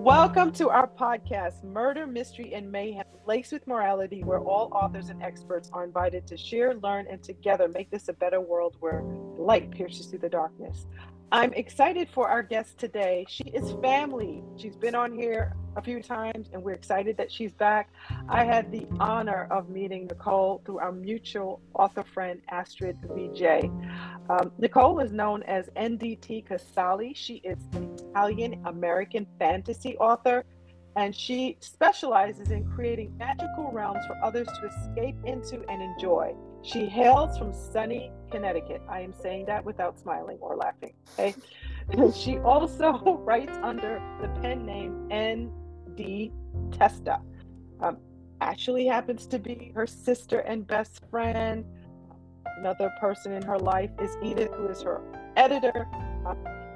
Welcome to our podcast, Murder, Mystery, and Mayhem, Laced with Morality, where all authors and experts are invited to share, learn, and together make this a better world where light pierces through the darkness. I'm excited for our guest today. She is family. She's been on here a few times, and we're excited that she's back. I had the honor of meeting Nicole through our mutual author friend, Astrid VJ. Um, Nicole is known as NDT Casale. She is an Italian American fantasy author, and she specializes in creating magical realms for others to escape into and enjoy. She hails from sunny Connecticut. I am saying that without smiling or laughing. Okay. she also writes under the pen name N.D. Testa. Um, Ashley happens to be her sister and best friend. Another person in her life is Edith, who is her editor. Uh,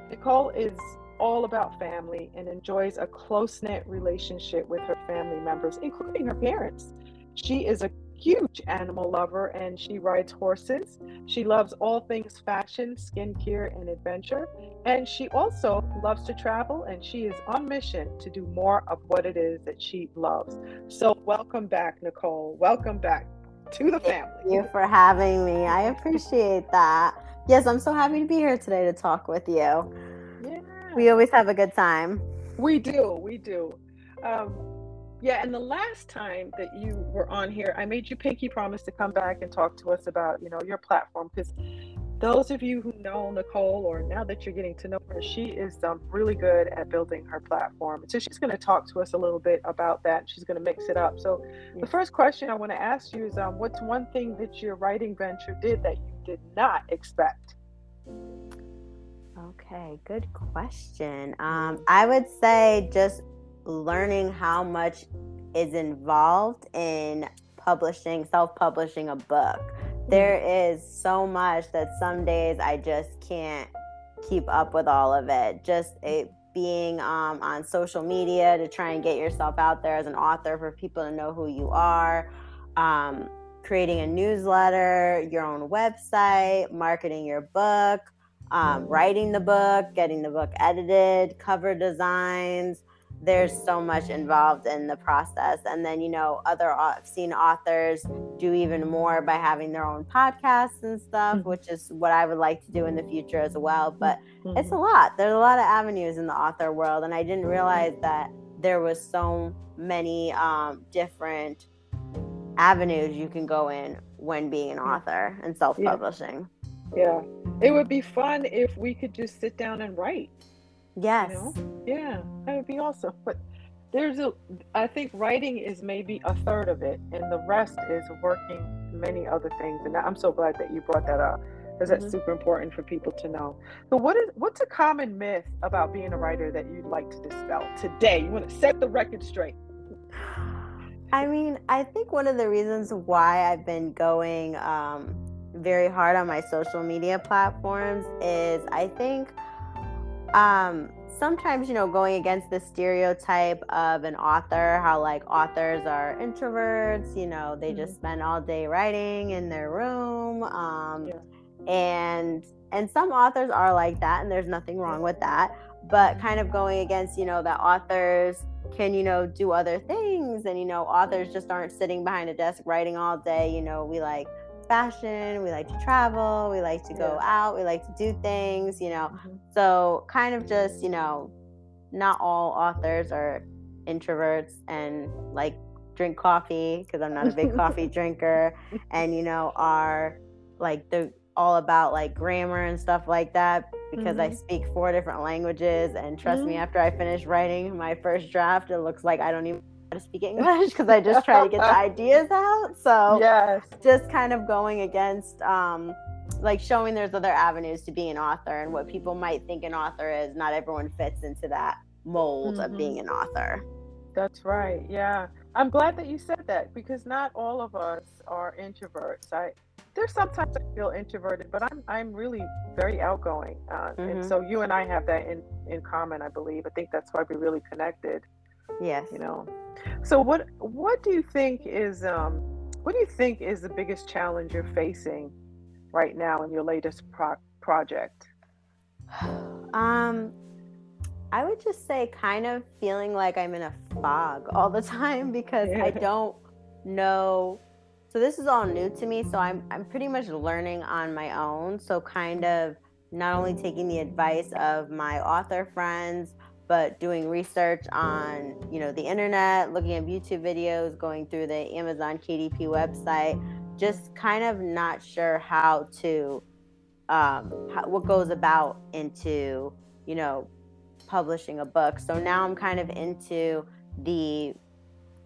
Nicole is all about family and enjoys a close knit relationship with her family members, including her parents. She is a huge animal lover and she rides horses. She loves all things fashion, skincare, and adventure. And she also loves to travel and she is on mission to do more of what it is that she loves. So, welcome back, Nicole. Welcome back to the family. Thank you for having me. I appreciate that. Yes, I'm so happy to be here today to talk with you. We always have a good time. We do. We do. Um, yeah, and the last time that you were on here, I made you pinky promise to come back and talk to us about, you know, your platform because those of you who know Nicole, or now that you're getting to know her, she is um, really good at building her platform. So she's going to talk to us a little bit about that. She's going to mix it up. So the first question I want to ask you is, um, what's one thing that your writing venture did that you did not expect? Okay, good question. Um, I would say just learning how much is involved in publishing, self publishing a book. There is so much that some days I just can't keep up with all of it. Just it being um, on social media to try and get yourself out there as an author for people to know who you are. Um, creating a newsletter, your own website, marketing your book, um, writing the book, getting the book edited, cover designs, there's so much involved in the process. And then you know other i've seen authors do even more by having their own podcasts and stuff mm-hmm. which is what i would like to do in the future as well. But mm-hmm. it's a lot. There's a lot of avenues in the author world. And i didn't realize that there was so many um, different avenues you can go in when being an author and self-publishing yeah. it would be fun if we could just sit down and write Yes. You know? Yeah, that would be awesome. But there's a, I think writing is maybe a third of it, and the rest is working many other things. And I'm so glad that you brought that up because that's mm-hmm. super important for people to know. So, what is what's a common myth about being a writer that you'd like to dispel today? You want to set the record straight. I mean, I think one of the reasons why I've been going um, very hard on my social media platforms is I think um, sometimes you know going against the stereotype of an author how like authors are introverts you know they mm-hmm. just spend all day writing in their room um, yeah. and and some authors are like that and there's nothing wrong with that but kind of going against you know that authors can you know do other things and you know authors just aren't sitting behind a desk writing all day you know we like fashion, we like to travel, we like to go yeah. out, we like to do things, you know. Mm-hmm. So, kind of just, you know, not all authors are introverts and like drink coffee because I'm not a big coffee drinker and, you know, are like the all about like grammar and stuff like that because mm-hmm. I speak four different languages and trust mm-hmm. me after I finish writing my first draft it looks like I don't even to speak English because I just try to get the ideas out. So yes. just kind of going against um, like showing there's other avenues to being an author and what people might think an author is. Not everyone fits into that mold mm-hmm. of being an author. That's right. Yeah. I'm glad that you said that because not all of us are introverts. I there's sometimes I feel introverted, but I'm I'm really very outgoing, uh, mm-hmm. and so you and I have that in in common. I believe. I think that's why we really connected. Yes. You know. So what what do you think is um what do you think is the biggest challenge you're facing right now in your latest pro- project? Um I would just say kind of feeling like I'm in a fog all the time because I don't know. So this is all new to me, so I'm I'm pretty much learning on my own. So kind of not only taking the advice of my author friends, but doing research on, you know, the internet, looking at YouTube videos, going through the Amazon KDP website, just kind of not sure how to um, how, what goes about into, you know, publishing a book. So now I'm kind of into the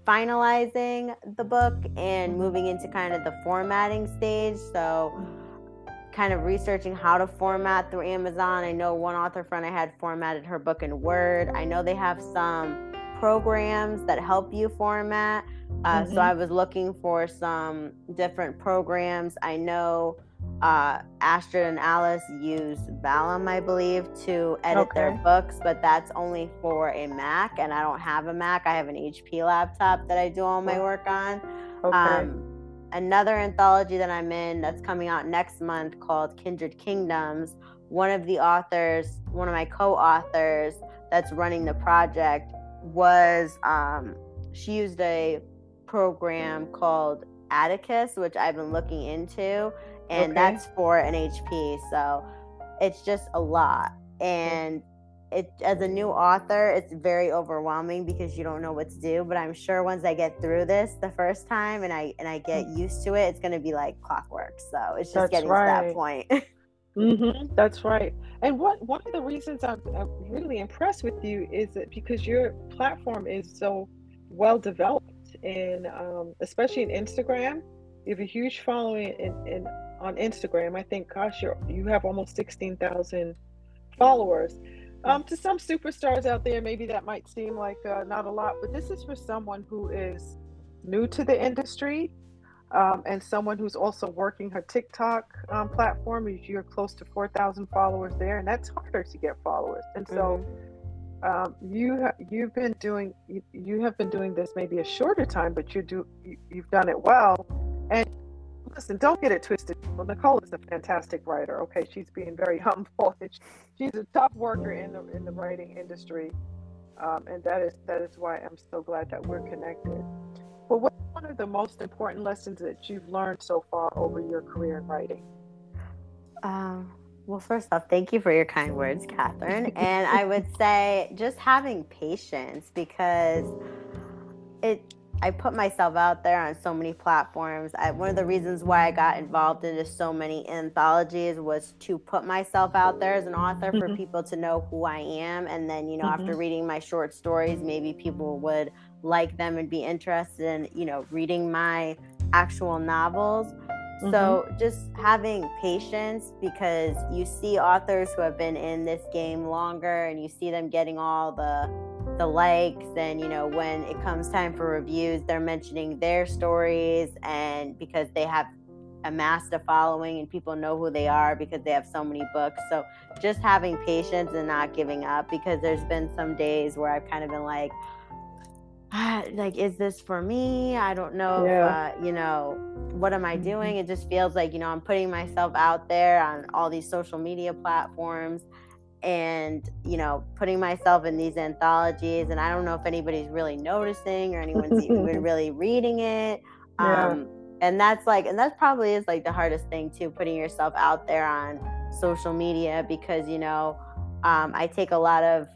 finalizing the book and moving into kind of the formatting stage. So kind of researching how to format through Amazon. I know one author friend I had formatted her book in Word. I know they have some programs that help you format. Uh, mm-hmm. So I was looking for some different programs. I know uh, Astrid and Alice use Vellum, I believe, to edit okay. their books, but that's only for a Mac, and I don't have a Mac. I have an HP laptop that I do all my work on. Okay. Um, another anthology that I'm in that's coming out next month called Kindred Kingdoms. One of the authors, one of my co-authors that's running the project was um, she used a program called Atticus, which I've been looking into, and okay. that's for an HP. So it's just a lot. And it as a new author, it's very overwhelming because you don't know what to do. But I'm sure once I get through this the first time and I and I get mm. used to it, it's gonna be like clockwork. So it's just that's getting right. to that point. mm-hmm. That's right. And what one of the reasons I'm, I'm really impressed with you is that because your platform is so well developed and um, especially in Instagram, you have a huge following in, in on Instagram. I think, gosh, you you have almost sixteen thousand followers. Um, to some superstars out there, maybe that might seem like uh, not a lot, but this is for someone who is new to the industry um, and someone who's also working her TikTok um, platform. You're close to 4,000 followers there, and that's harder to get followers. And so mm-hmm. um, you ha- you've been doing you, you, have been doing this maybe a shorter time, but you do you, you've done it well. And listen, don't get it twisted. Well, Nicole is a fantastic writer. Okay, she's being very humble. She's a tough worker in the in the writing industry, um, and that is that is why I'm so glad that we're connected. But what's one of the most important lessons that you've learned so far over your career in writing? Um, well, first off, thank you for your kind words, Katherine. and I would say just having patience because it I put myself out there on so many platforms. I, one of the reasons why I got involved into so many anthologies was to put myself out there as an author mm-hmm. for people to know who I am. And then, you know, mm-hmm. after reading my short stories, maybe people would like them and be interested in, you know, reading my actual novels. Mm-hmm. So just having patience because you see authors who have been in this game longer and you see them getting all the the likes and you know when it comes time for reviews they're mentioning their stories and because they have amassed a following and people know who they are because they have so many books so just having patience and not giving up because there's been some days where i've kind of been like ah, like is this for me i don't know yeah. if, uh, you know what am i mm-hmm. doing it just feels like you know i'm putting myself out there on all these social media platforms and you know putting myself in these anthologies and i don't know if anybody's really noticing or anyone's even really reading it yeah. um and that's like and that probably is like the hardest thing too putting yourself out there on social media because you know um, i take a lot of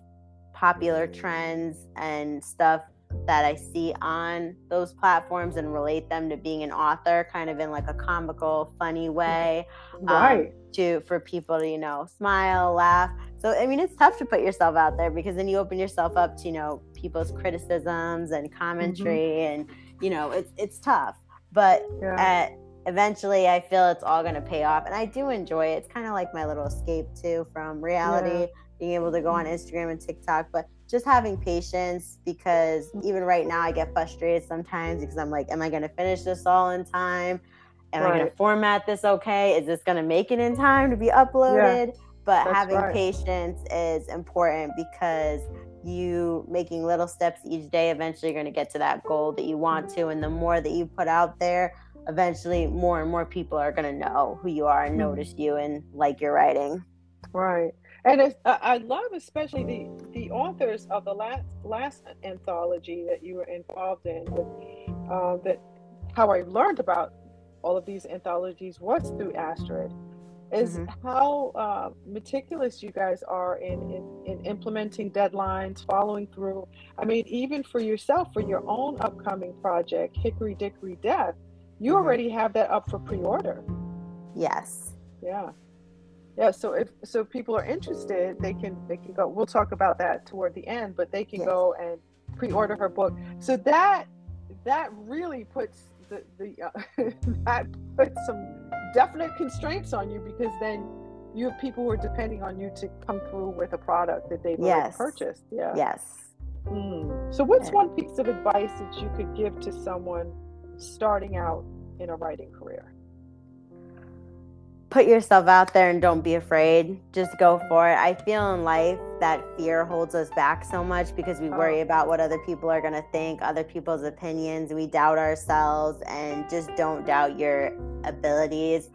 popular trends and stuff that I see on those platforms and relate them to being an author, kind of in like a comical, funny way, um, right? Um, to for people to you know smile, laugh. So I mean, it's tough to put yourself out there because then you open yourself up to you know people's criticisms and commentary, mm-hmm. and you know it's it's tough. But yeah. at eventually i feel it's all going to pay off and i do enjoy it it's kind of like my little escape too from reality yeah. being able to go on mm-hmm. instagram and tiktok but just having patience because mm-hmm. even right now I get frustrated sometimes because I'm like, am I going to finish this all in time? Am right. I going to format this okay? Is this going to make it in time to be uploaded? Yeah, but having right. patience is important because you making little steps each day eventually you're going to get to that goal that you want to and the more that you put out there eventually more and more people are going to know who you are and notice you and like your writing. Right. And it's, I love especially the the authors of the last last anthology that you were involved in, with, uh, that how I learned about all of these anthologies was through Astrid, is mm-hmm. how uh, meticulous you guys are in, in, in implementing deadlines, following through. I mean, even for yourself, for your own upcoming project, Hickory Dickory Death, you mm-hmm. already have that up for pre-order. Yes. Yeah. Yeah. So if so, people are interested, they can they can go. We'll talk about that toward the end, but they can yes. go and pre-order her book. So that that really puts the the uh, that puts some definite constraints on you because then you have people who are depending on you to come through with a product that they've yes. purchased. Yeah. Yes. Mm. So, what's yeah. one piece of advice that you could give to someone starting out in a writing career? Put yourself out there and don't be afraid. Just go for it. I feel in life that fear holds us back so much because we worry oh. about what other people are going to think, other people's opinions. We doubt ourselves and just don't doubt your abilities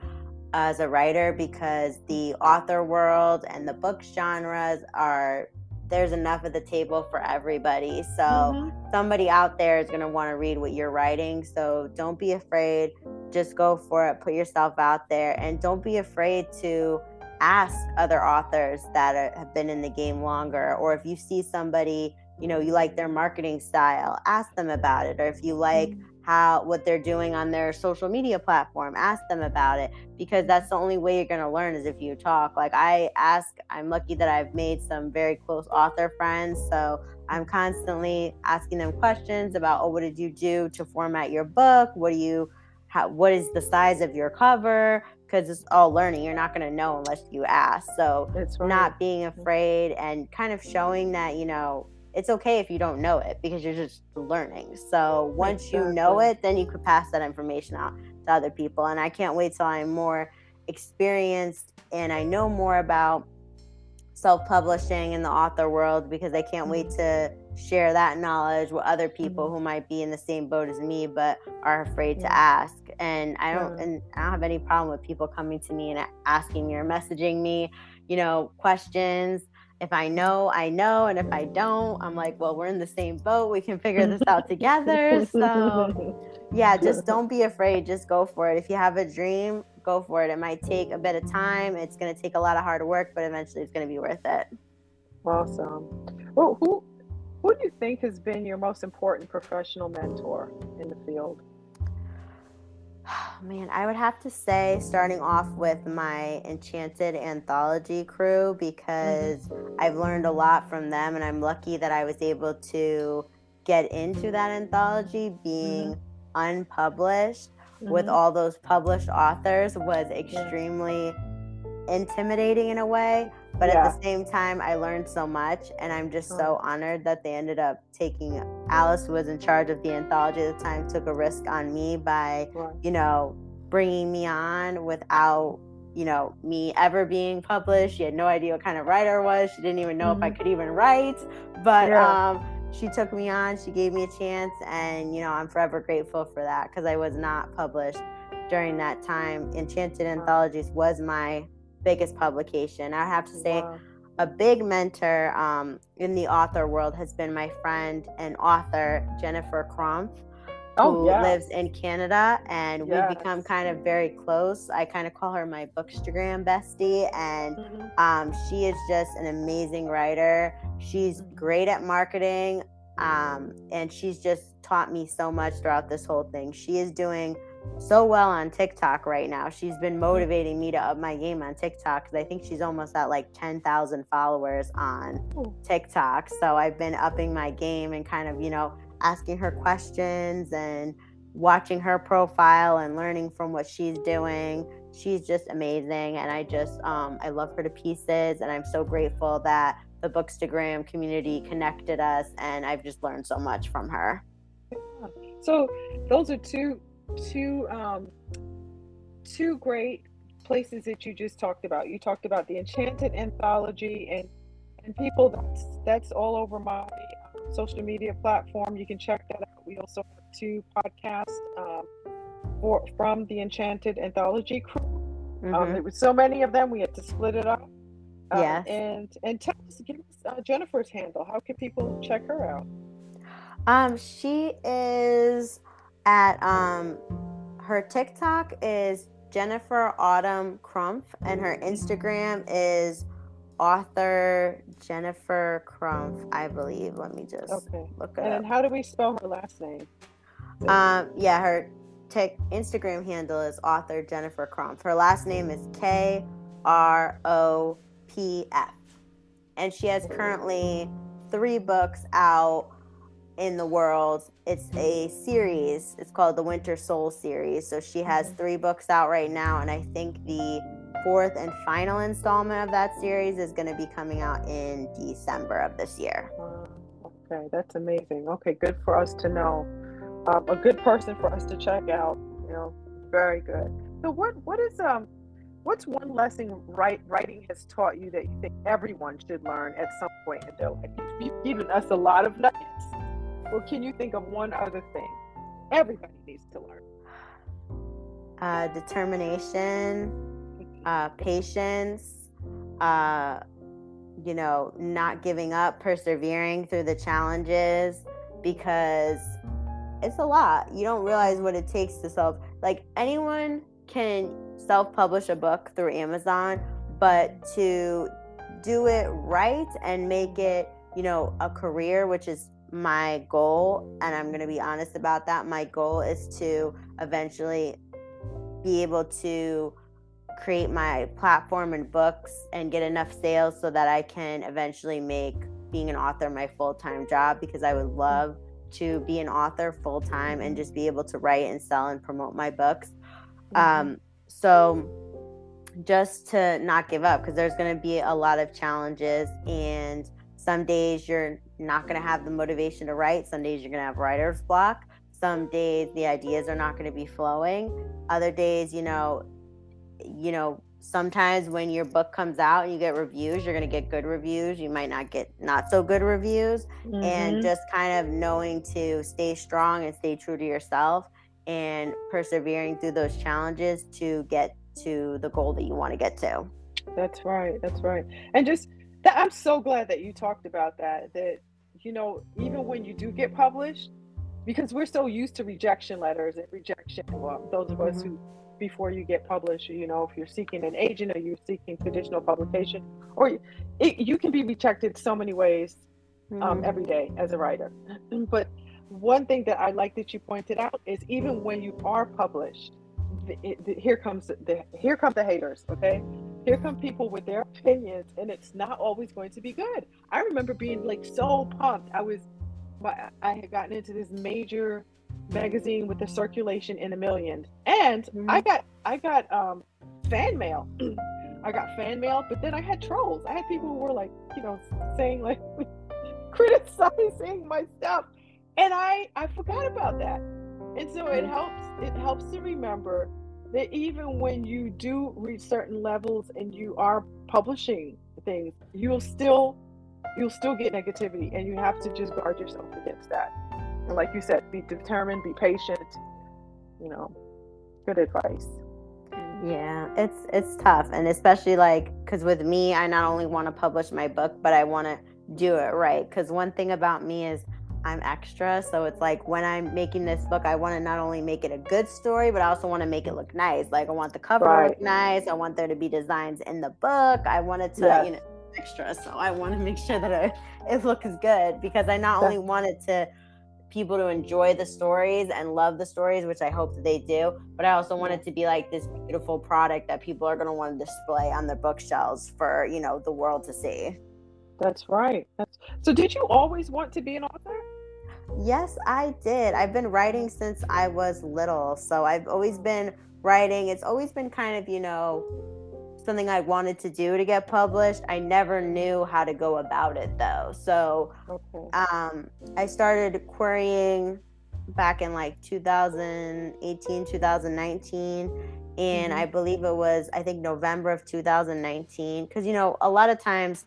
as a writer because the author world and the book genres are there's enough at the table for everybody. So mm-hmm. somebody out there is going to want to read what you're writing. So don't be afraid. Just go for it. Put yourself out there and don't be afraid to ask other authors that are, have been in the game longer or if you see somebody, you know, you like their marketing style, ask them about it or if you like mm-hmm how what they're doing on their social media platform ask them about it because that's the only way you're going to learn is if you talk like i ask i'm lucky that i've made some very close author friends so i'm constantly asking them questions about oh what did you do to format your book what do you how, what is the size of your cover because it's all learning you're not going to know unless you ask so right. not being afraid and kind of showing that you know it's okay if you don't know it because you're just learning. So once exactly. you know it, then you could pass that information out to other people. And I can't wait till I'm more experienced and I know more about self publishing in the author world because I can't wait mm-hmm. to share that knowledge with other people mm-hmm. who might be in the same boat as me but are afraid yeah. to ask. And I don't yeah. and I don't have any problem with people coming to me and asking me or messaging me, you know, questions if I know, I know. And if I don't, I'm like, well, we're in the same boat. We can figure this out together. So, yeah, just don't be afraid. Just go for it. If you have a dream, go for it. It might take a bit of time. It's going to take a lot of hard work, but eventually it's going to be worth it. Awesome. Well, who, who do you think has been your most important professional mentor in the field? man, I would have to say, starting off with my Enchanted anthology crew, because mm-hmm. I've learned a lot from them, and I'm lucky that I was able to get into that anthology being mm-hmm. unpublished mm-hmm. with all those published authors was extremely intimidating in a way but yeah. at the same time i learned so much and i'm just so honored that they ended up taking alice who was in charge of the anthology at the time took a risk on me by you know bringing me on without you know me ever being published she had no idea what kind of writer i was she didn't even know mm-hmm. if i mm-hmm. could even write but yeah. um she took me on she gave me a chance and you know i'm forever grateful for that because i was not published during that time enchanted anthologies was my biggest publication. I have to say, wow. a big mentor um, in the author world has been my friend and author Jennifer Kropf. Oh, who yeah. lives in Canada, and yes. we've become kind of very close. I kind of call her my bookstagram bestie, and mm-hmm. um, she is just an amazing writer. She's mm-hmm. great at marketing, um, and she's just taught me so much throughout this whole thing. She is doing so well on TikTok right now. She's been motivating me to up my game on TikTok because I think she's almost at like 10,000 followers on TikTok. So I've been upping my game and kind of, you know, asking her questions and watching her profile and learning from what she's doing. She's just amazing. And I just, um, I love her to pieces. And I'm so grateful that the Bookstagram community connected us. And I've just learned so much from her. So those are two two um, two great places that you just talked about. You talked about the Enchanted anthology, and and people that's that's all over my social media platform. You can check that out. We also have two podcasts um, for from the Enchanted anthology crew. Um, mm-hmm. Um, there was so many of them, we had to split it up. Um, Yes. And and tell us, give us uh, Jennifer's handle. How can people check her out? Um, she is at um her TikTok is Jennifer Autumn Kropf and her Instagram is author Jennifer Kropf, I believe. Let me just Okay. look it And up. then how do we spell her last name? Um, yeah, her tic- Instagram handle is author Jennifer Kropf. Her last name is K R O P F. And she has currently three books out in the world. It's a series. It's called the Winter Soul series. So she has three books out right now, and I think the fourth and final installment of that series is going to be coming out in December of this year. Okay, that's amazing. Okay, good for us to know. Um, a good person for us to check out. You know, very good. So, what what is um, what's one lesson write, writing has taught you that you think everyone should learn at some point in their life? You've given us a lot of nuggets. Well, can you think of one other thing everybody needs to learn? Uh, determination, uh, patience, uh, you know, not giving up, persevering through the challenges because it's a lot. You don't realize what it takes to self. Like anyone can self-publish a book through Amazon, but to do it right and make it, you know, a career, which is my goal, and I'm going to be honest about that. My goal is to eventually be able to create my platform and books and get enough sales so that I can eventually make being an author my full-time job because I would love to be an author full time and just be able to write and sell and promote my books. Um, so just to not give up because there's going to be a lot of challenges and some days you're not going to have the motivation to write some days you're going to have writer's block some days the ideas are not going to be flowing other days you know you know sometimes when your book comes out and you get reviews you're going to get good reviews you might not get not so good reviews and Mhm. just kind of knowing to stay strong and stay true to yourself and persevering through those challenges to get to the goal that you want to get to. That's right. That's right. And just that, I'm so glad that you talked about that. That you know, even when you do get published, because we're so used to rejection letters and rejection. Well, those of us who, before you get published, you know, if you're seeking an agent or you're seeking traditional publication, or it, you can be rejected so many ways um, Mhm. every day as a writer. But one thing that I like that you pointed out is even when you are published, the, it, the, here comes the here come the haters. Okay, here come people with their opinions, and it's not always going to be good. I remember being like so pumped. I was, I had gotten into this major magazine with a circulation in a million and I got I got um, fan mail. I got fan mail, but then I had trolls. I had people who were like, you know, saying like criticizing my stuff and i i forgot about that and so it helps it helps to remember that even when you do reach certain levels and you are publishing things you'll still you'll still get negativity and you have to just guard yourself against that. And like you said be determined be patient you know good advice. Yeah, it's it's tough, and especially like because with me, I not only want to publish my book, but I want to do it right. Because one thing about me is I'm extra, so it's like when I'm making this book, I want to not only make it a good story, but I also want to make it look nice. Like I want the cover to look nice. I want there to be designs in the book. I want it to, Yes. you know, extra. So I want to make sure that it, it looks good because I not only want it to people to enjoy the stories and love the stories, which I hope that they do. But I also want it to be like this beautiful product that people are going to want to display on their bookshelves for you know the world to see. That's right that's so did you always want to be an author Yes, I did. I've been writing since I was little, so I've always been writing. It's always been kind of you know something I wanted to do to get published. I never knew how to go about it though. So okay um, I started querying back in like 2018, 2019. And I believe it was, I think, November of 2019. Because, you know, a lot of times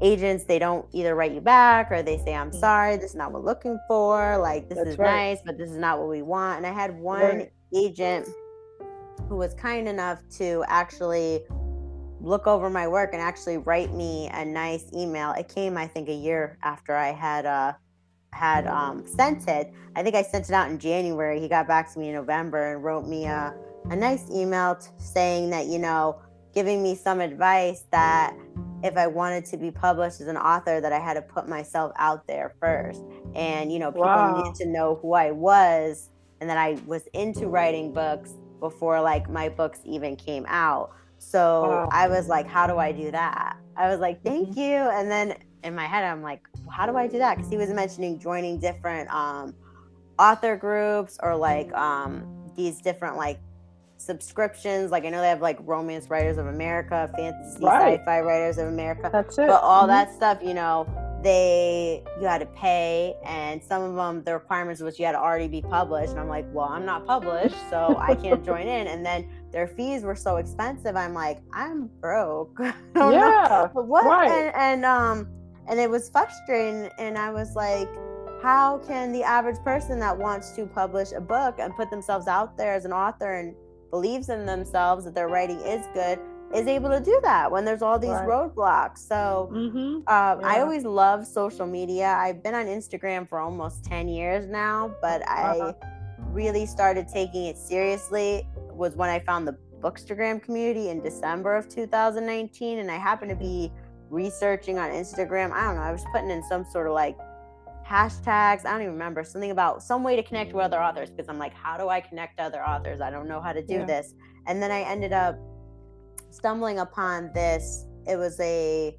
agents, they don't either write you back or they say, I'm Mhm. sorry, this is not what we're looking for. Like, this That's is right. nice, but this is not what we want. And I had one Right. agent who was kind enough to actually look over my work and actually write me a nice email. It came, I think, a year after I had uh, had um, sent it. I think I sent it out in January. He got back to me in November and wrote me a, a nice email t- saying that, you know, giving me some advice that if I wanted to be published as an author, that I had to put myself out there first. And, you know, people wow. needed to know who I was and that I was into writing books before like my books even came out. So wow. I was like, how do I do that? I was like, thank mm-hmm. you. And then in my head, I'm like, how do I do that? Because he was mentioning joining different um, author groups or like um, these different like subscriptions. Like I know they have like Romance Writers of America, Fantasy right. Sci-Fi Writers of America. That's it. But all mm-hmm. that stuff, you know, they you had to pay, and some of them the requirements was you had to already be published. And I'm like, well, I'm not published, so I can't join in. And then their fees were so expensive. I'm like, I'm broke. yeah. what? Right. And, and um, and it was frustrating. And I was like how can the average person that wants to publish a book and put themselves out there as an author and believes in themselves that their writing is good is able to do that when there's all these right. roadblocks. So mm-hmm. um, yeah. I always love social media. I've been on Instagram for almost 10 years now, but uh-huh. I really started taking it seriously was when I found the Bookstagram community in December of 2019. And I happened to be researching on Instagram. I don't know, I was putting in some sort of like hashtags. I don't even remember something about some way to connect with other authors because I'm like, how do I connect to other authors? I don't know how to do yeah. this. And then I ended up stumbling upon this. It was a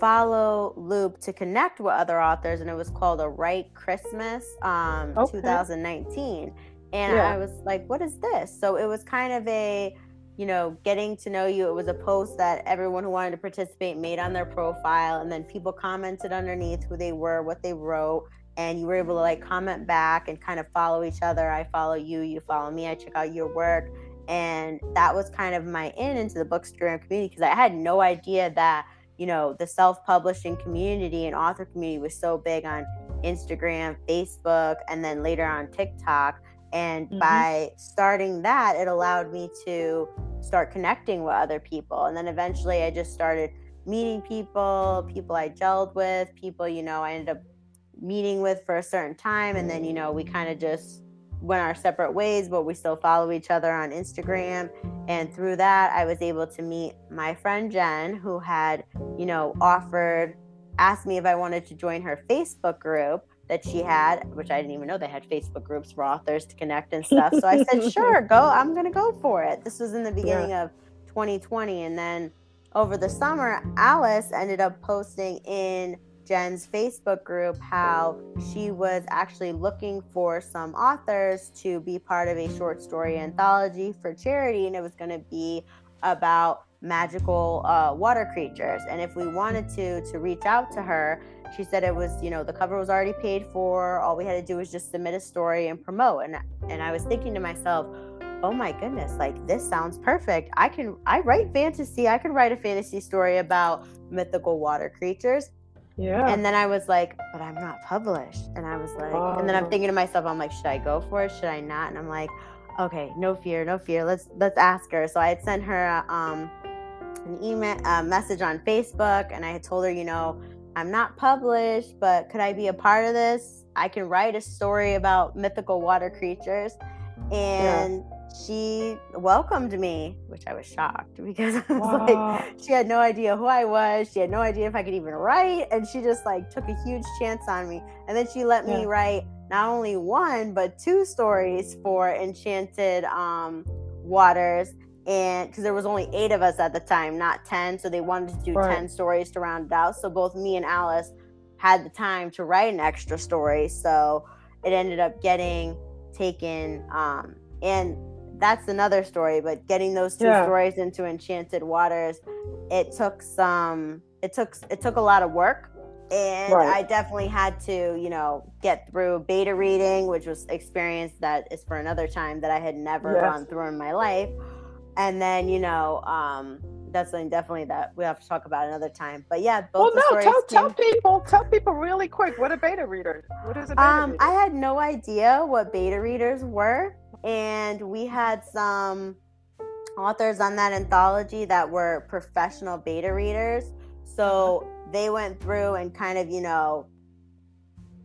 follow loop to connect with other authors, and it was called a Write Christmas um, okay. 2019. And yeah. I was like, what is this? So it was kind of a you know, getting to know you. It was a post that everyone who wanted to participate made on their profile, and then people commented underneath who they were, what they wrote, and you were able to like comment back and kind of follow each other. I follow you, you follow me, I check out your work. And that was kind of my in into the Bookstagram community because I had no idea that, you know, the self publishing community and author community was so big on Instagram, Facebook, and then later on TikTok and mm-hmm. by starting that, it allowed me to start connecting with other people. And then eventually I just started meeting people, people I gelled with, people, you know, I ended up meeting with for a certain time. And then, you know, we kind of just went our separate ways, but we still follow each other on Instagram. And through that, I was able to meet my friend Jen, who had, you know, offered, asked me if I wanted to join her Facebook group that she had, which I didn't even know they had Facebook groups for authors to connect and stuff. So I said, sure, go. I'm going to go for it. This was in the beginning yeah. of 2020. And then over the summer, Alice ended up posting in Jen's Facebook group how she was actually looking for some authors to be part of a short story anthology for charity. And it was going to be about magical uh, water creatures. And if we wanted to, to reach out to her, she said it was, you know, the cover was already paid for. All we had to do was just submit a story and promote. And and I was thinking to myself, oh my goodness, like this sounds perfect. I can I write fantasy. I could write a fantasy story about mythical water creatures. Yeah. And then I was like, but I'm not published. And I was like, oh. and then I'm thinking to myself, I'm like, should I go for it? Should I not? And I'm like, okay, no fear, no fear. Let's let's ask her. So I had sent her um an email a message on Facebook and I had told her, you know, I'm not published, but could I be a part of this? I can write a story about mythical water creatures. And yeah. she welcomed me, which I was shocked because I was wow. like, she had no idea who I was. She had no idea if I could even write. And she just like took a huge chance on me. And then she let yeah. me write not only one, but two stories for Enchanted um, Waters and because there was only eight of us at the time not 10 so they wanted to do right. 10 stories to round it out so both me and alice had the time to write an extra story so it ended up getting taken um, and that's another story but getting those two yeah. stories into enchanted waters it took some it took it took a lot of work and right. i definitely had to you know get through beta reading which was experience that is for another time that i had never yes. gone through in my life and then you know um that's something definitely that we have to talk about another time. But yeah, both well, no, tell, tell people, tell people really quick what a beta reader. What is a beta um, reader? I had no idea what beta readers were, and we had some authors on that anthology that were professional beta readers. So they went through and kind of, you know,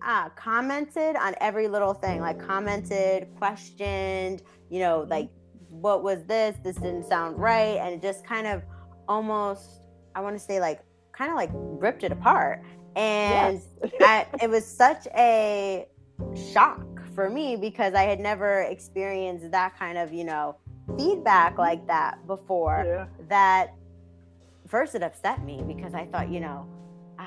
ah, commented on every little thing, like commented, questioned, you know, like what was this? This didn't sound right. And it just kind of almost, I want to say, like, kind of like ripped it apart. And yes. I, it was such a shock for me because I had never experienced that kind of, you know, feedback like that before. Yeah. That first it upset me because I thought, you know,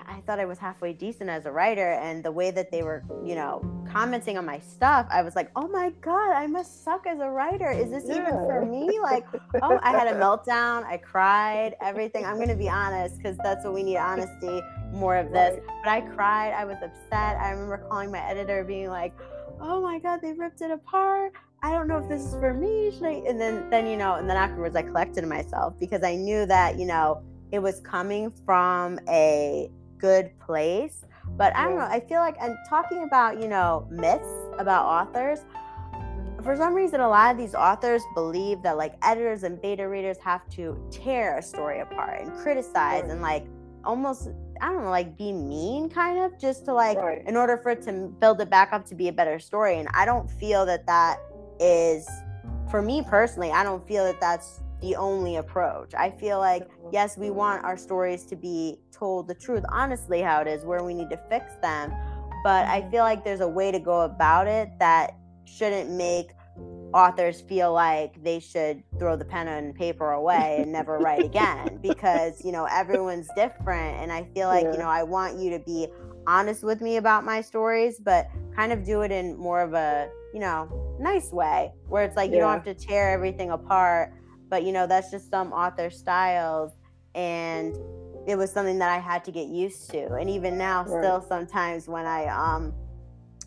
I, thought I was halfway decent as a writer, and the way that they were, you know, commenting on my stuff, I was like, oh my god, I must suck as a writer. Is this yeah. even for me? Like, oh, I had a meltdown. I cried. Everything. I'm gonna be honest because that's what we need honesty. More of this. But I cried. I was upset. I remember calling my editor, being like, oh my god, they ripped it apart. I don't know if this is for me. Should I? And then, then you know, and then afterwards, I collected myself because I knew that you know it was coming from a good place. But I don't know. I feel like and talking about you know myths about authors. For some reason, a lot of these authors believe that like editors and beta readers have to tear a story apart and criticize and like almost I don't know, like be mean kind of just to like right. in order for it to build it back up to be a better story. And I don't feel that that is for me personally, I don't feel that that's the only approach. I feel like yes, we want our stories to be told the truth honestly how it is where we need to fix them, but I mm-hmm. feel like there's a way to go about it that shouldn't make authors feel like they should throw the pen and paper away and never write again because you know everyone's different and i feel like yeah. you know i want you to be honest with me about my stories but kind of do it in more of a you know nice way where it's like yeah. you don't have to tear everything apart but you know that's just some author styles and it was something that i had to get used to and even now right. still sometimes when i um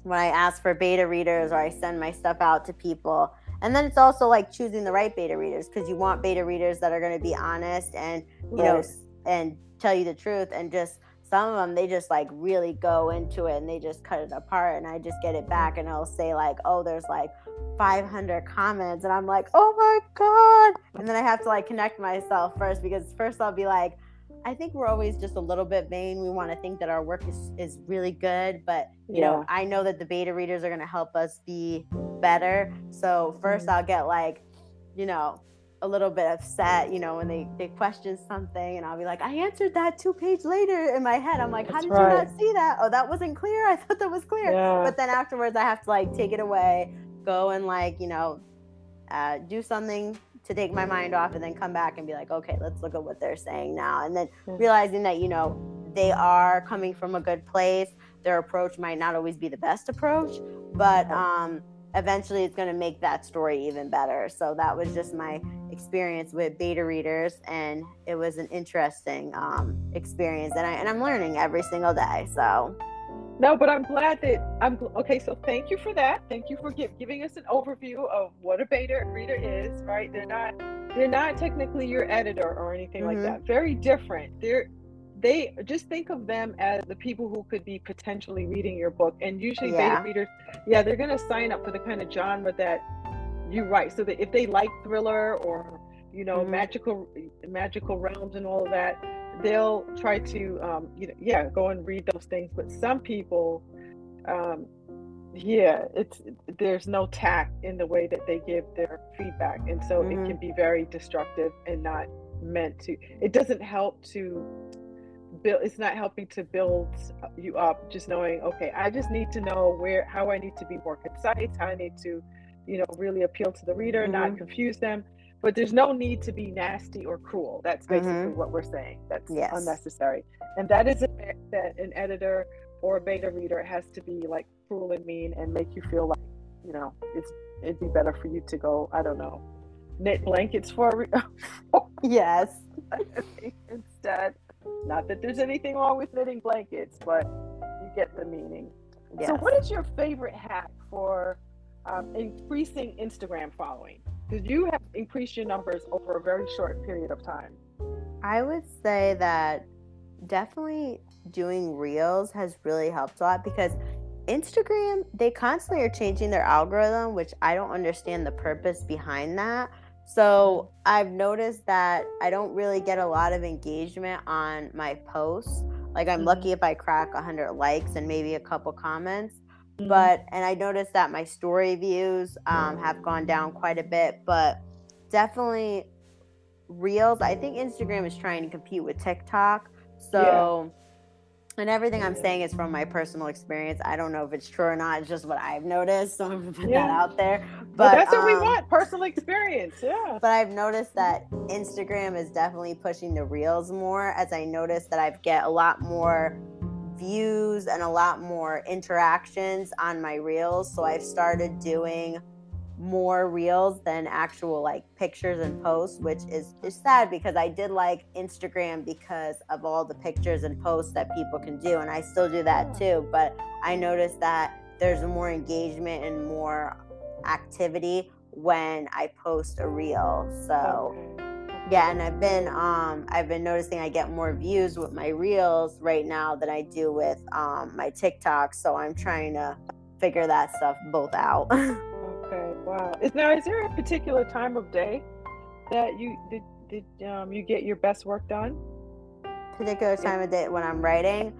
when I ask for beta readers or I send my stuff out to people. And then it's also like choosing the right beta readers because you want beta readers that are going to be honest and you right. know and tell you the truth and just some of them they just like really go into it and they just cut it apart and I just get it back and i'll say like oh there's like 500 comments and I'm like oh my god and then I have to like connect myself first because first I'll be like I think we're always just a little bit vain. We want to think that our work is, is really good, but you yeah. know, I know that the beta readers are going to help us be better. So 1st mm-hmm. I'll get like, you know, a little bit upset, you know, when they, they question something and I'll be like, I answered that two page later in my head. I'm like, how That's did right. you not see that? Oh, that wasn't clear. I thought that was clear. Yeah. But then afterwards I have to like take it away, go and like, you know, uh, do something to take my mind off and then come back and be like, okay, let's look at what they're saying now. And then realizing that, you know, they are coming from a good place. Their approach might not always be the best approach, but um, eventually it's going to make that story even better. So that was just my experience with beta readers, and it was an interesting um, experience. And I and I'm learning every single day. So no, but I'm glad that I'm okay. So thank you for that. Thank you for give, giving us an overview of what a beta reader is. Right? They're not they're not technically your editor or anything mm-hmm. like that. Very different. They're they just think of them as the people who could be potentially reading your book. And usually yeah. beta readers, yeah, they're gonna sign up for the kind of genre that you write. So that if they like thriller or you know mm-hmm. magical magical realms and all of that they'll try to um, you know yeah go and read those things but some people um, yeah it's there's no tact in the way that they give their feedback and so mm-hmm. it can be very destructive and not meant to it doesn't help to build it's not helping to build you up just knowing okay i just need to know where how i need to be more concise how i need to you know really appeal to the reader mm-hmm. not confuse them but there's no need to be nasty or cruel. That's basically mm-hmm. what we're saying. That's yes. unnecessary. And that is a that an editor or a beta reader has to be like cruel and mean and make you feel like, you know, it's it'd be better for you to go, I don't know, knit blankets for yes. Instead. Not that there's anything wrong with knitting blankets, but you get the meaning. Yes. So what is your favorite hack for um, increasing Instagram following? because you have increased your numbers over a very short period of time. I would say that definitely doing reels has really helped a lot because Instagram, they constantly are changing their algorithm, which I don't understand the purpose behind that. So I've noticed that I don't really get a lot of engagement on my posts. Like I'm mm-hmm. lucky if I crack 100 likes and maybe a couple comments. Mm-hmm. But and I noticed that my story views um, have gone down quite a bit. But definitely reels. I think Instagram is trying to compete with TikTok. So. Yeah and everything I'm saying is from my personal experience. I don't know if it's true or not. It's just what I've noticed. So I'm gonna put yeah. that out there. But that's what um, we want, personal experience. Yeah. But I've noticed that Instagram is definitely pushing the reels more as I noticed that I get a lot more views and a lot more interactions on my reels. So I've started doing more reels than actual like pictures and posts, which is, is sad because I did like Instagram because of all the pictures and posts that people can do. And I still do that too. But I noticed that there's more engagement and more activity when I post a reel. So yeah, and I've been um I've been noticing I get more views with my reels right now than I do with um my TikTok. So I'm trying to figure that stuff both out. Okay, wow. Is now is there a particular time of day that you did, did um, you get your best work done? Particular time of day when I'm writing.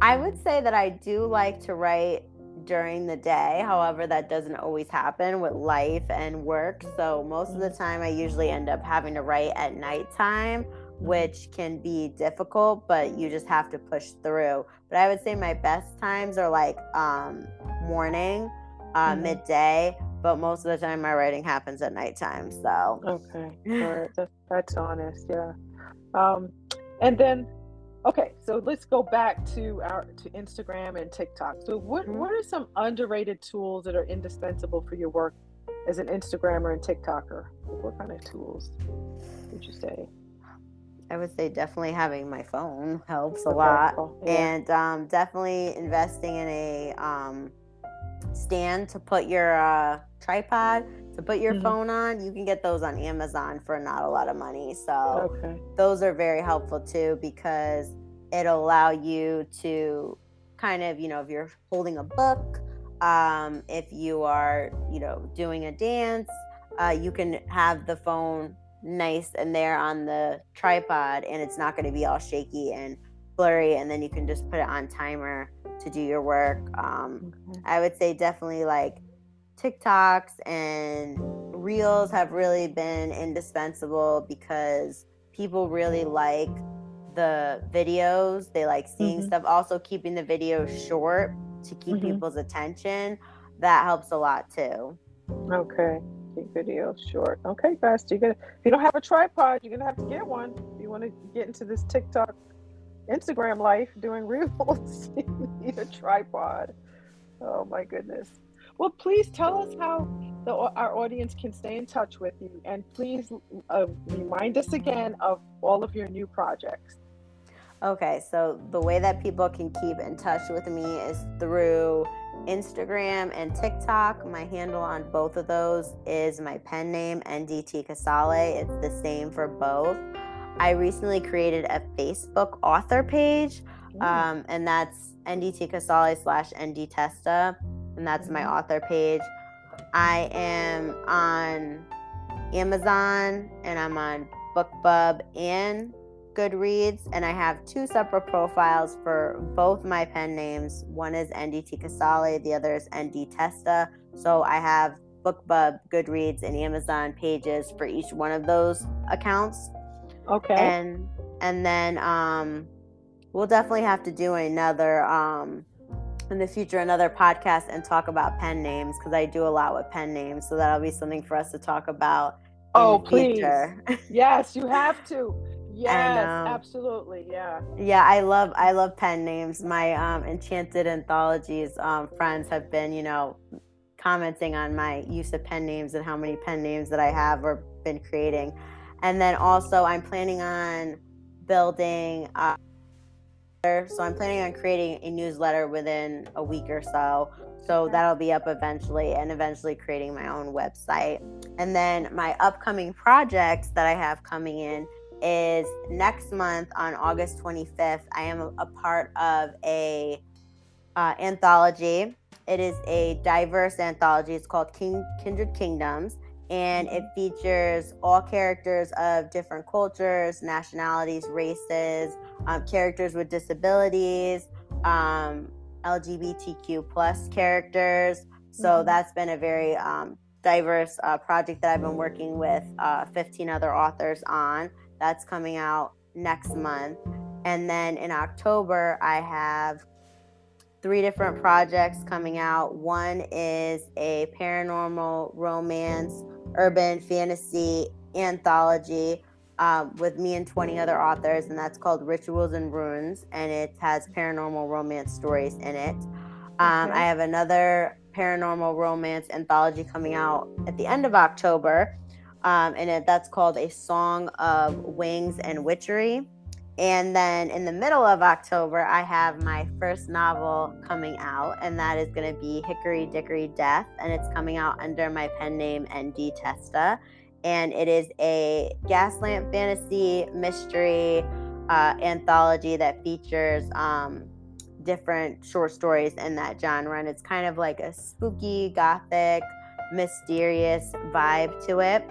I would say that I do like to write during the day. However, that doesn't always happen with life and work. So most of the mm-hmm. time I usually end up having to write at nighttime, mm-hmm. which can be difficult, but you just have to push through. But I would say my best times are like um, morning, uh, mm-hmm. midday, but most of the time my writing happens at nighttime. So okay, right, that's, that's honest, yeah. Um, and then okay, so let's go back to our to Instagram and TikTok. So what mm-hmm. what are some underrated tools that are indispensable for your work as an Instagrammer and TikToker? What kind of tools would you say? I would say definitely having my phone helps a okay, lot, yeah. and um, definitely investing in a um, stand to put your uh, tripod to put your mm-hmm. phone on. You can get those on Amazon for not a lot of money. So okay. those are very helpful too because it'll allow you to kind of, you know, if you're holding a book, um, if you are, you know, doing a dance, uh, you can have the phone nice and there on the tripod and it's not going to be all shaky and blurry and then you can just put it on timer to do your work. Um. I would say definitely like TikToks and Reels have really been indispensable because people really like the videos. They like seeing mm-hmm. stuff. Also, keeping the video short to keep mm-hmm. people's attention. That helps a lot too. Okay. Keep videos short. Okay, fast. you're gonna if you don't have a tripod, you're gonna have to get one. If you want to get into this TikTok Instagram life doing reels. you need a tripod. Oh my goodness. Well, please tell us how the, our audience can stay in touch with you, and please uh, remind us again of all of your new projects. Okay, so the way that people can keep in touch with me is through Instagram and TikTok. My handle on both of those is my pen name, NDT Casale. It's the same for both. I recently created a Facebook author page, um, and that's NDT Casale slash ND Testa, and that's my mm-hmm. author page. I am on Amazon and I'm on BookBub and Goodreads, and I have two separate profiles for both my pen names. One is NDT Casale, the other is ND Testa. So I have BookBub, Goodreads, and Amazon pages for each one of those accounts. Okay. And and then um we'll definitely have to do another um in the future another podcast and talk about pen names because I do a lot with pen names. So that'll be something for us to talk about. Oh, please. yes, you have to. Yes, and, um, absolutely. Yeah. Yeah, I love I love pen names. My um enchanted anthologies um friends have been, you know, commenting on my use of pen names and how many pen names that I have or been creating. And then also, I'm planning on building. Uh, so I'm planning on creating a newsletter within a week or so. So that'll be up eventually, and eventually creating my own website. And then my upcoming projects that I have coming in is next month on August 25th. I am a, part of a uh, anthology. It is a diverse anthology. It's called King Kindred Kingdoms and it features all characters of different cultures, nationalities, races, um, characters with disabilities, um, LGBTQ plus characters. So mm-hmm. that's been a very um, diverse uh, project that I've been working with uh, 15 other authors on. That's coming out next month. And then in October, I have three different projects coming out. One is a paranormal romance, urban fantasy anthology um, with me and 20 other authors, and that's called Rituals and Runes, and it has paranormal romance stories in it. Um, okay. I have another paranormal romance anthology coming out at the end of October, um, and it, that's called A Song of Wings and Witchery. And then in the middle of October, I have my first novel coming out, and that is going to be Hickory Dickory Death, and it's coming out under my pen name ND Testa. And it is a gaslamp fantasy mystery uh, anthology that features um, different short stories in that genre. And it's kind of like a spooky, gothic, mysterious vibe to it.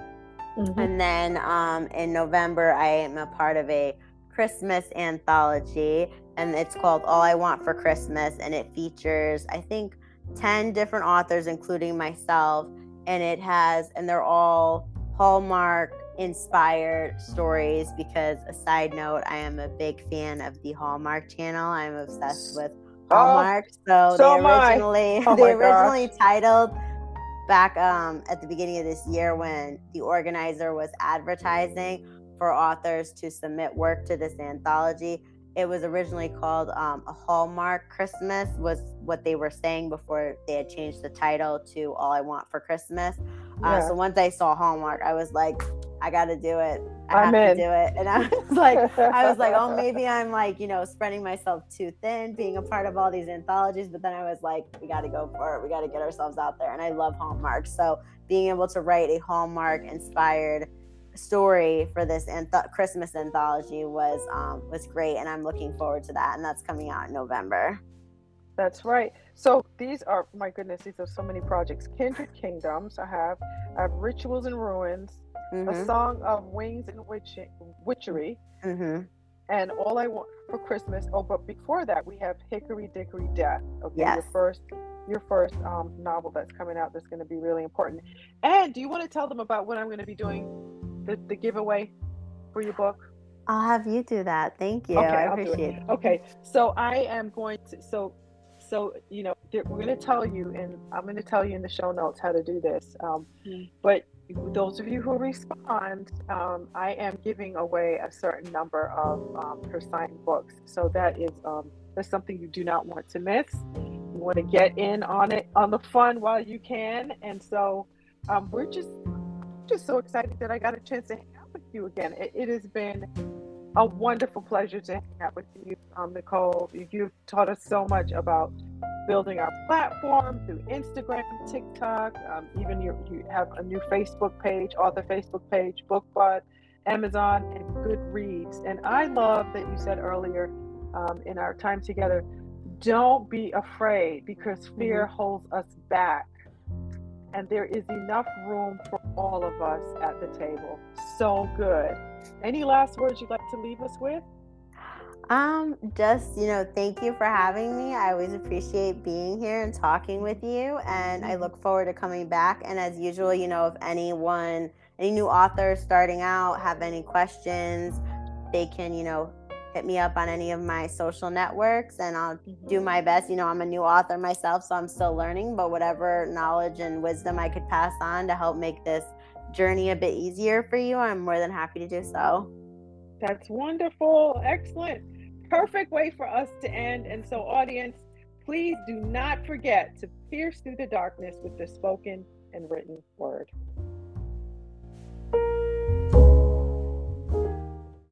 Mm-hmm. And then um, in November, I am a part of a Christmas anthology, and it's called All I Want for Christmas, and it features, I think, 10 different authors, including myself, and it has, and they're all Hallmark inspired stories because a side note i am a big fan of the hallmark channel. I'm obsessed with oh, hallmark oh, so, so they originally oh they originally gosh. titled back um, at the beginning of this year when the organizer was advertising for authors to submit work to this anthology. It was originally called um, a Hallmark Christmas, was what they were saying before they had changed the title to All I Want for Christmas. Uh, yeah. so once I saw Hallmark, I was like, I got to do it. I have to do it. And I was like, I was like, oh, maybe I'm like, you know, spreading myself too thin, being a part of all these anthologies. But then I was like, we got to go for it. We got to get ourselves out there. And I love Hallmark. So being able to write a Hallmark inspired story for this anth- Christmas anthology was um, was great, and I'm looking forward to that. And that's coming out in November. That's right. So these are my goodness, these are so many projects. Kindred Kingdoms. I have I have Rituals and Runes, mm-hmm. a Song of Wings and Witch- Witchery, mm-hmm. and All I Want for Christmas. Oh, but before that, we have Hickory Dickory Death. Okay, yes. your first your first um, novel that's coming out that's going to be really important. And do you want to tell them about what I'm going to be doing the, the giveaway for your book? I'll have you do that. Thank you. Okay, I appreciate it. it. Okay, so I am going to so so you know we're going to tell you and I'm going to tell you in the show notes how to do this. Um, mm-hmm. But those of you who respond, um, I am giving away a certain number of um, her signed books. So that is um, that's something you do not want to miss. You want to get in on it on the fun while you can, and so um, we're just just so excited that I got a chance to hang out with you again. it, it has been a wonderful pleasure to hang out with you, um, Nicole. You've taught us so much about building our platform through Instagram, TikTok, um, even you, you have a new Facebook page, author Facebook page, BookBub, Amazon, and Goodreads. And I love that you said earlier um, in our time together, don't be afraid because fear mm-hmm. holds us back and there is enough room for all of us at the table. So good. Any last words you'd like to leave us with? Um, just, you know, thank you for having me. I always appreciate being here and talking with you, and I look forward to coming back. And as usual, you know, if anyone, any new authors starting out have any questions, they can, you know, hit me up on any of my social networks and I'll do mm-hmm. my best. You know, I'm a new author myself, so I'm still learning, but whatever knowledge and wisdom I could pass on to help make this journey a bit easier for you, I'm more than happy to do so. That's wonderful. Excellent. Perfect way for us to end. And so, audience, please do not forget to pierce through the darkness with the spoken and written word.